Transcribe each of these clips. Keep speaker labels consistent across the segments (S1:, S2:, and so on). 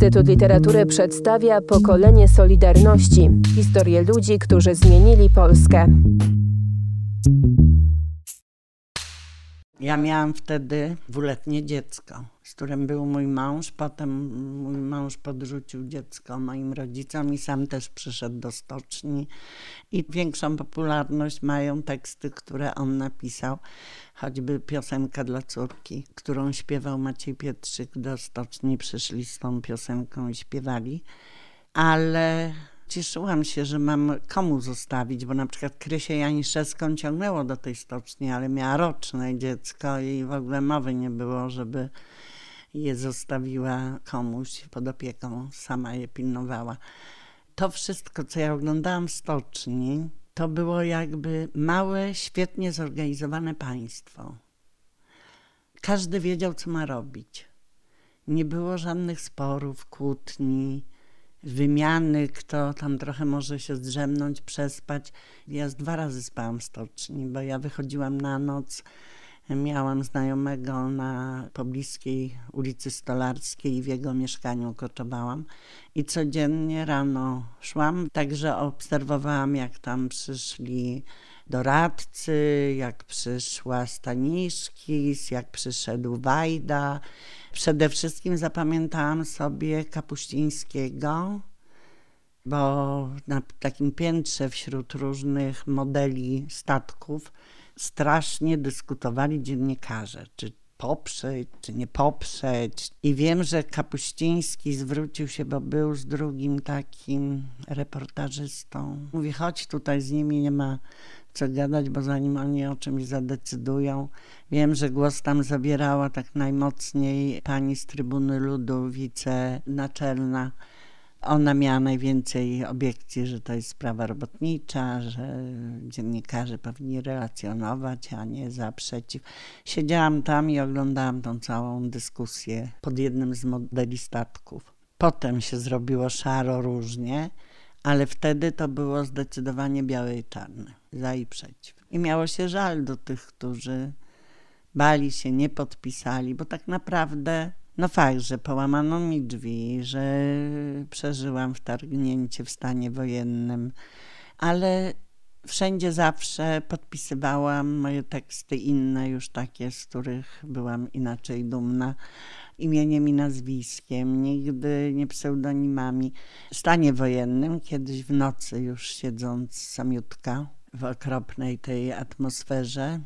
S1: Instytut Literatury przedstawia pokolenie Solidarności historię ludzi, którzy zmienili Polskę.
S2: Ja miałam wtedy dwuletnie dziecko, z którym był mój mąż. Potem mój mąż podrzucił dziecko moim rodzicom i sam też przyszedł do stoczni. I większą popularność mają teksty, które on napisał, choćby piosenka dla córki, którą śpiewał Maciej Pietrzyk do stoczni. Przyszli z tą piosenką i śpiewali. Ale cieszyłam się, że mam komu zostawić, bo na przykład Krysię Janiszewską ciągnęło do tej stoczni, ale miała roczne dziecko i w ogóle mowy nie było, żeby je zostawiła komuś pod opieką, sama je pilnowała. To wszystko, co ja oglądałam w stoczni, to było jakby małe, świetnie zorganizowane państwo. Każdy wiedział, co ma robić. Nie było żadnych sporów, kłótni wymiany, kto tam trochę może się zdrzemnąć, przespać. Ja z dwa razy spałam w stoczni, bo ja wychodziłam na noc, miałam znajomego na pobliskiej ulicy Stolarskiej i w jego mieszkaniu koczowałam i codziennie rano szłam, także obserwowałam jak tam przyszli doradcy, jak przyszła Staniszkis, jak przyszedł Wajda. Przede wszystkim zapamiętałam sobie Kapuścińskiego, bo na takim piętrze wśród różnych modeli statków strasznie dyskutowali dziennikarze, czy poprzeć, czy nie poprzeć. I wiem, że Kapuściński zwrócił się, bo był z drugim takim reportażystą. Mówi, chodź tutaj z nimi, nie ma co gadać, bo zanim oni o czymś zadecydują. Wiem, że głos tam zabierała tak najmocniej pani z Trybuny Ludu, wicenaczelna. Ona miała najwięcej obiekcji, że to jest sprawa robotnicza, że dziennikarze powinni relacjonować, a nie za przeciw. Siedziałam tam i oglądałam tą całą dyskusję pod jednym z modeli statków. Potem się zrobiło szaro różnie, ale wtedy to było zdecydowanie białe i czarne, za i przeciw. I miało się żal do tych, którzy bali się, nie podpisali, bo tak naprawdę no fakt, że połamano mi drzwi, że przeżyłam wtargnięcie w stanie wojennym, ale wszędzie zawsze podpisywałam moje teksty inne, już takie, z których byłam inaczej dumna, imieniem i nazwiskiem, nigdy nie pseudonimami. W stanie wojennym, kiedyś w nocy już siedząc samiutka w okropnej tej atmosferze,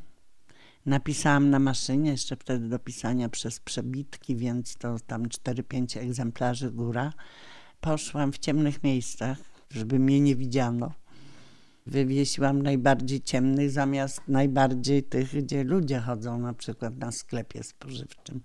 S2: Napisałam na maszynie, jeszcze wtedy do pisania przez przebitki, więc to tam 4-5 egzemplarzy góra. Poszłam w ciemnych miejscach, żeby mnie nie widziano. Wywiesiłam najbardziej ciemnych zamiast najbardziej tych, gdzie ludzie chodzą, na przykład na sklepie spożywczym.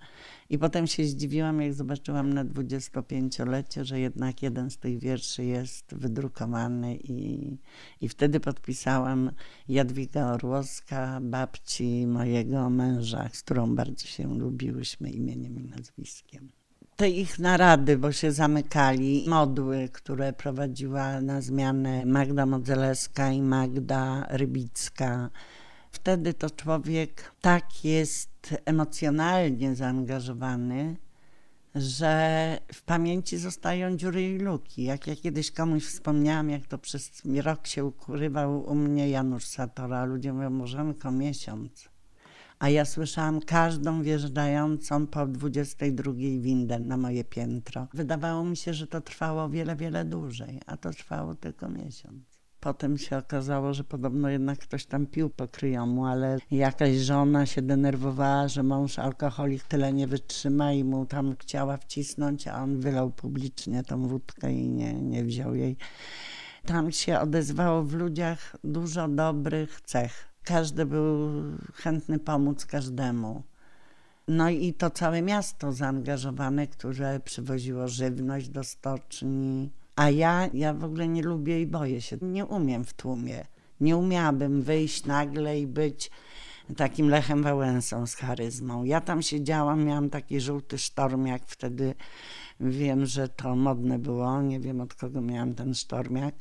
S2: I potem się zdziwiłam, jak zobaczyłam na 25-lecie, że jednak jeden z tych wierszy jest wydrukowany i, i wtedy podpisałam Jadwiga Orłowska, babci mojego męża, z którą bardzo się lubiłyśmy imieniem i nazwiskiem te ich narady, bo się zamykali, modły, które prowadziła na zmianę Magda Modzelewska i Magda Rybicka. Wtedy to człowiek tak jest emocjonalnie zaangażowany, że w pamięci zostają dziury i luki. Jak ja kiedyś komuś wspomniałam, jak to przez rok się ukrywał u mnie Janusz Satora, ludzie mówią, Morzenko, miesiąc. A ja słyszałam każdą wjeżdżającą po 22 windę na moje piętro. Wydawało mi się, że to trwało wiele, wiele dłużej, a to trwało tylko miesiąc. Potem się okazało, że podobno jednak ktoś tam pił po kryjomu, ale jakaś żona się denerwowała, że mąż alkoholik tyle nie wytrzyma i mu tam chciała wcisnąć, a on wylał publicznie tą wódkę i nie, nie wziął jej. Tam się odezwało w ludziach dużo dobrych cech. Każdy był chętny pomóc każdemu. No i to całe miasto zaangażowane, które przywoziło żywność do stoczni, a ja, ja w ogóle nie lubię i boję się. Nie umiem w tłumie. Nie umiałabym wyjść nagle i być takim Lechem Wałęsą z charyzmą. Ja tam siedziałam, miałam taki żółty sztormiak, wtedy wiem, że to modne było, nie wiem od kogo miałam ten sztormiak.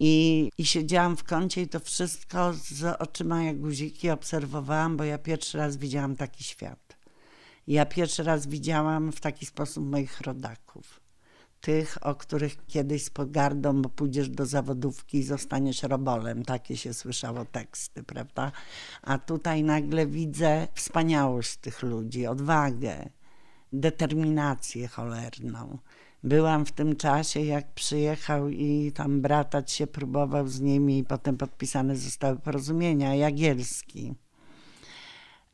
S2: I, I siedziałam w kącie i to wszystko z oczyma jak guziki obserwowałam, bo ja pierwszy raz widziałam taki świat. Ja pierwszy raz widziałam w taki sposób moich rodaków tych, o których kiedyś z pogardą, bo pójdziesz do zawodówki i zostaniesz robolem. Takie się słyszało teksty, prawda? A tutaj nagle widzę wspaniałość tych ludzi, odwagę, determinację cholerną. Byłam w tym czasie, jak przyjechał i tam bratać się próbował z nimi i potem podpisane zostały porozumienia. Jagielski.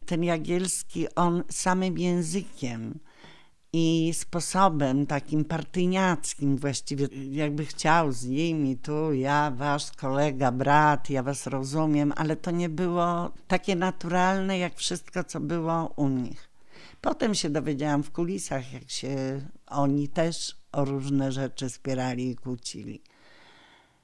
S2: Ten Jagielski, on samym językiem i sposobem takim partyjniackim właściwie, jakby chciał z nimi, tu ja, wasz kolega, brat, ja was rozumiem, ale to nie było takie naturalne, jak wszystko, co było u nich. Potem się dowiedziałam w kulisach, jak się oni też o różne rzeczy spierali i kłócili.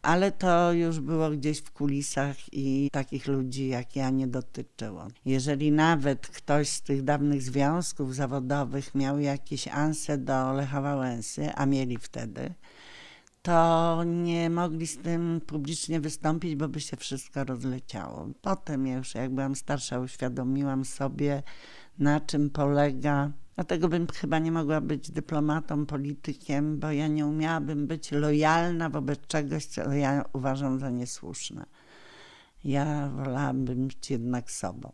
S2: Ale to już było gdzieś w kulisach i takich ludzi jak ja nie dotyczyło. Jeżeli nawet ktoś z tych dawnych związków zawodowych miał jakieś anse do Lecha Wałęsy, a mieli wtedy, to nie mogli z tym publicznie wystąpić, bo by się wszystko rozleciało. Potem już, jak byłam starsza, uświadomiłam sobie, na czym polega. Dlatego bym chyba nie mogła być dyplomatą, politykiem, bo ja nie umiałabym być lojalna wobec czegoś, co ja uważam za niesłuszne. Ja wolałabym być jednak sobą.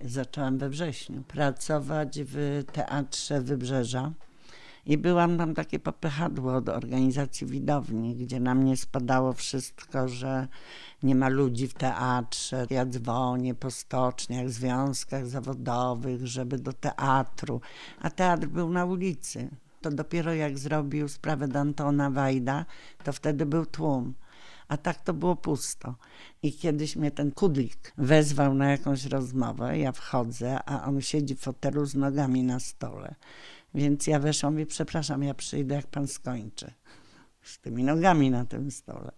S2: Zaczęłam we wrześniu pracować w Teatrze Wybrzeża i byłam tam takie popychadło od organizacji widowni, gdzie na mnie spadało wszystko, że nie ma ludzi w teatrze. Ja dzwonię po stoczniach, związkach zawodowych, żeby do teatru. A teatr był na ulicy. To dopiero jak zrobił sprawę Dantona Wajda, to wtedy był tłum. A tak to było pusto. I kiedyś mnie ten kudlik wezwał na jakąś rozmowę. Ja wchodzę, a on siedzi w fotelu z nogami na stole. Więc ja weszłam i przepraszam, ja przyjdę, jak pan skończy. Z tymi nogami na tym stole.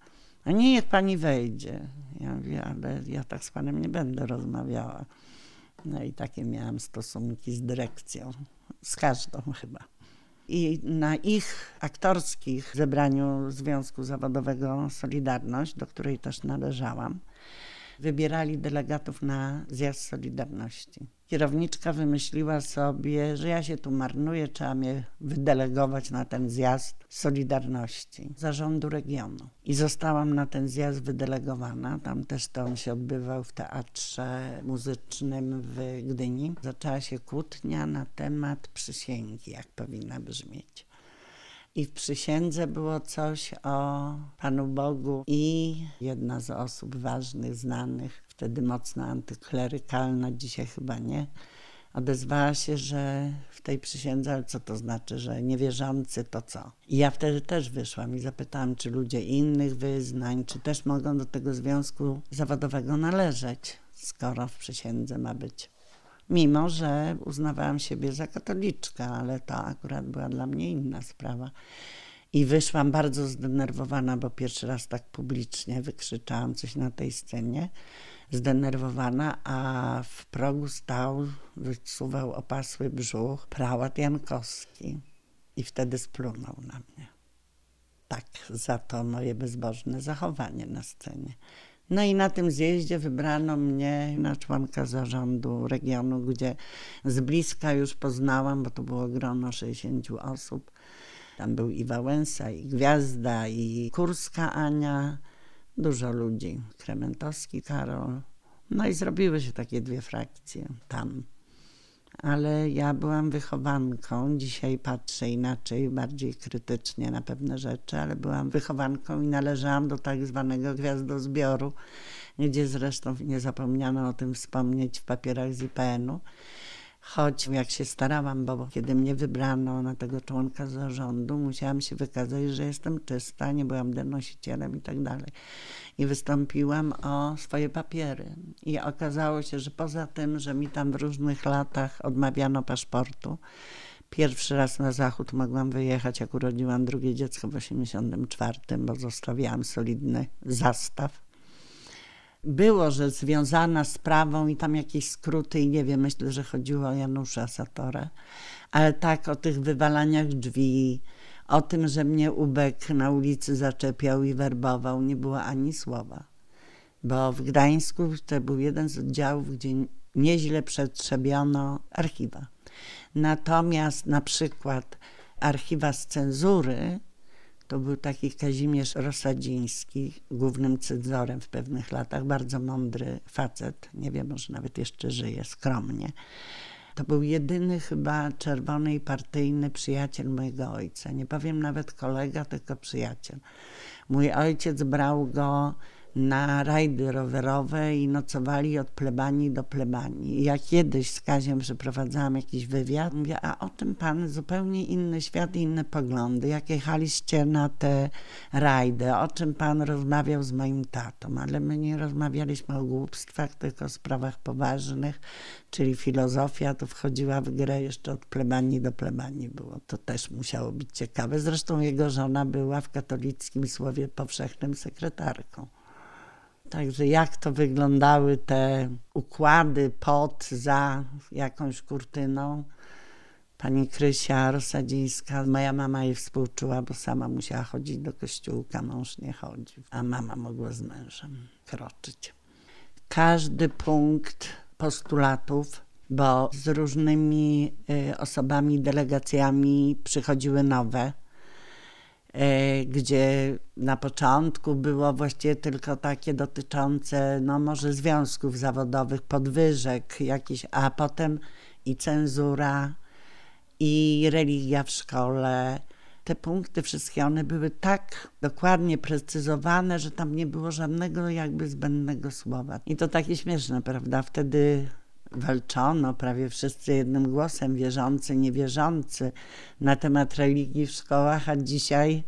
S2: A nie, niech pani wejdzie. Ja mówię, ale ja tak z panem nie będę rozmawiała. No i takie miałam stosunki z dyrekcją. Z każdą chyba. I na ich aktorskich zebraniu Związku Zawodowego Solidarność, do której też należałam, wybierali delegatów na zjazd Solidarności. Kierowniczka wymyśliła sobie, że ja się tu marnuję, trzeba mnie wydelegować na ten zjazd Solidarności zarządu regionu. I zostałam na ten zjazd wydelegowana. Tam też to on się odbywał w teatrze muzycznym w Gdyni. Zaczęła się kłótnia na temat przysięgi, jak powinna brzmieć. I w przysiędze było coś o Panu Bogu i jedna z osób ważnych, znanych, wtedy mocno antyklerykalna, dzisiaj chyba nie, odezwała się, że w tej przysiędze, ale co to znaczy, że niewierzący to co? I ja wtedy też wyszłam i zapytałam, czy ludzie innych wyznań, czy też mogą do tego związku zawodowego należeć, skoro w przysiędze ma być mimo że uznawałam siebie za katoliczkę, ale to akurat była dla mnie inna sprawa. I wyszłam bardzo zdenerwowana, bo pierwszy raz tak publicznie wykrzyczałam coś na tej scenie. Zdenerwowana, a w progu stał, wysuwał opasły brzuch prałat Jankowski. I wtedy splunął na mnie. Tak, za to moje bezbożne zachowanie na scenie. No i na tym zjeździe wybrano mnie na członka zarządu regionu, gdzie z bliska już poznałam, bo to było grono 60 osób. Tam był i Wałęsa, i Gwiazda, i Kurska Ania, dużo ludzi, Krementowski Karol. No i zrobiły się takie dwie frakcje tam ale ja byłam wychowanką. Dzisiaj patrzę inaczej, bardziej krytycznie na pewne rzeczy, ale byłam wychowanką i należałam do tak zwanego gwiazdozbioru, gdzie zresztą nie zapomniano o tym wspomnieć w papierach z IPN-u. Choć jak się starałam, bo kiedy mnie wybrano na tego członka zarządu, musiałam się wykazać, że jestem czysta, nie byłam denosicielem i tak dalej. I wystąpiłam o swoje papiery. I okazało się, że poza tym, że mi tam w różnych latach odmawiano paszportu, Pierwszy raz na zachód mogłam wyjechać, jak urodziłam drugie dziecko w 1984, bo zostawiałam solidny zastaw było, że związana z sprawą i tam jakieś skróty i nie wiem, myślę, że chodziło o Janusza Satorę, ale tak o tych wywalaniach drzwi, o tym, że mnie Ubek na ulicy zaczepiał i werbował, nie było ani słowa. Bo w Gdańsku to był jeden z oddziałów, gdzie nieźle przetrzebiono archiwa. Natomiast na przykład archiwa z cenzury To był taki Kazimierz Rosadziński, głównym cenzorem w pewnych latach, bardzo mądry facet, nie wiem, może nawet jeszcze żyje, skromnie. To był jedyny chyba czerwony i partyjny przyjaciel mojego ojca. Nie powiem nawet kolega, tylko przyjaciel. Mój ojciec brał go na rajdy rowerowe i nocowali od plebanii do plebanii. I jak kiedyś z Kaziem przeprowadzałam jakiś wywiad, mówię, a o tym pan zupełnie inny świat inne poglądy. Jak jechaliście na te rajdy, o czym pan rozmawiał z moim tatą, ale my nie rozmawialiśmy o głupstwach, tylko o sprawach poważnych, czyli filozofia to wchodziła w grę jeszcze od plebanii do plebanii było. To też musiało być ciekawe. Zresztą jego żona była w katolickim słowie powszechnym sekretarką. Także jak to wyglądały te układy pod, za jakąś kurtyną. Pani Krysia Rosadzińska, moja mama jej współczuła, bo sama musiała chodzić do kościółka, mąż nie chodził, a mama mogła z mężem kroczyć. Każdy punkt postulatów, bo z różnymi y, osobami, delegacjami przychodziły nowe gdzie na początku było właściwie tylko takie dotyczące, no może związków zawodowych, podwyżek jakichś, a potem i cenzura, i religia w szkole. Te punkty wszystkie, one były tak dokładnie precyzowane, że tam nie było żadnego jakby zbędnego słowa. I to takie śmieszne, prawda? Wtedy walczono prawie wszyscy jednym głosem, wierzący, niewierzący, na temat religii w szkołach, a dzisiaj,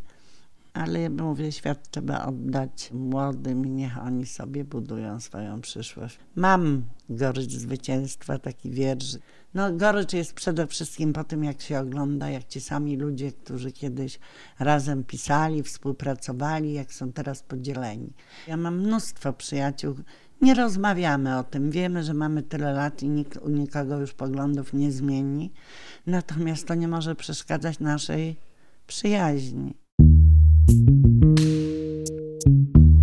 S2: ale ja mówię, świat trzeba oddać młodym i niech oni sobie budują swoją przyszłość. Mam gorycz zwycięstwa, taki wiersz. No gorycz jest przede wszystkim po tym, jak się ogląda, jak ci sami ludzie, którzy kiedyś razem pisali, współpracowali, jak są teraz podzieleni. Ja mam mnóstwo przyjaciół, nie rozmawiamy o tym. Wiemy, że mamy tyle lat i nikt u nikogo już poglądów nie zmieni. Natomiast to nie może przeszkadzać naszej przyjaźni.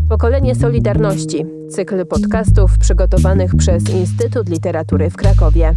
S1: Pokolenie Solidarności. Cykl podcastów przygotowanych przez Instytut Literatury w Krakowie.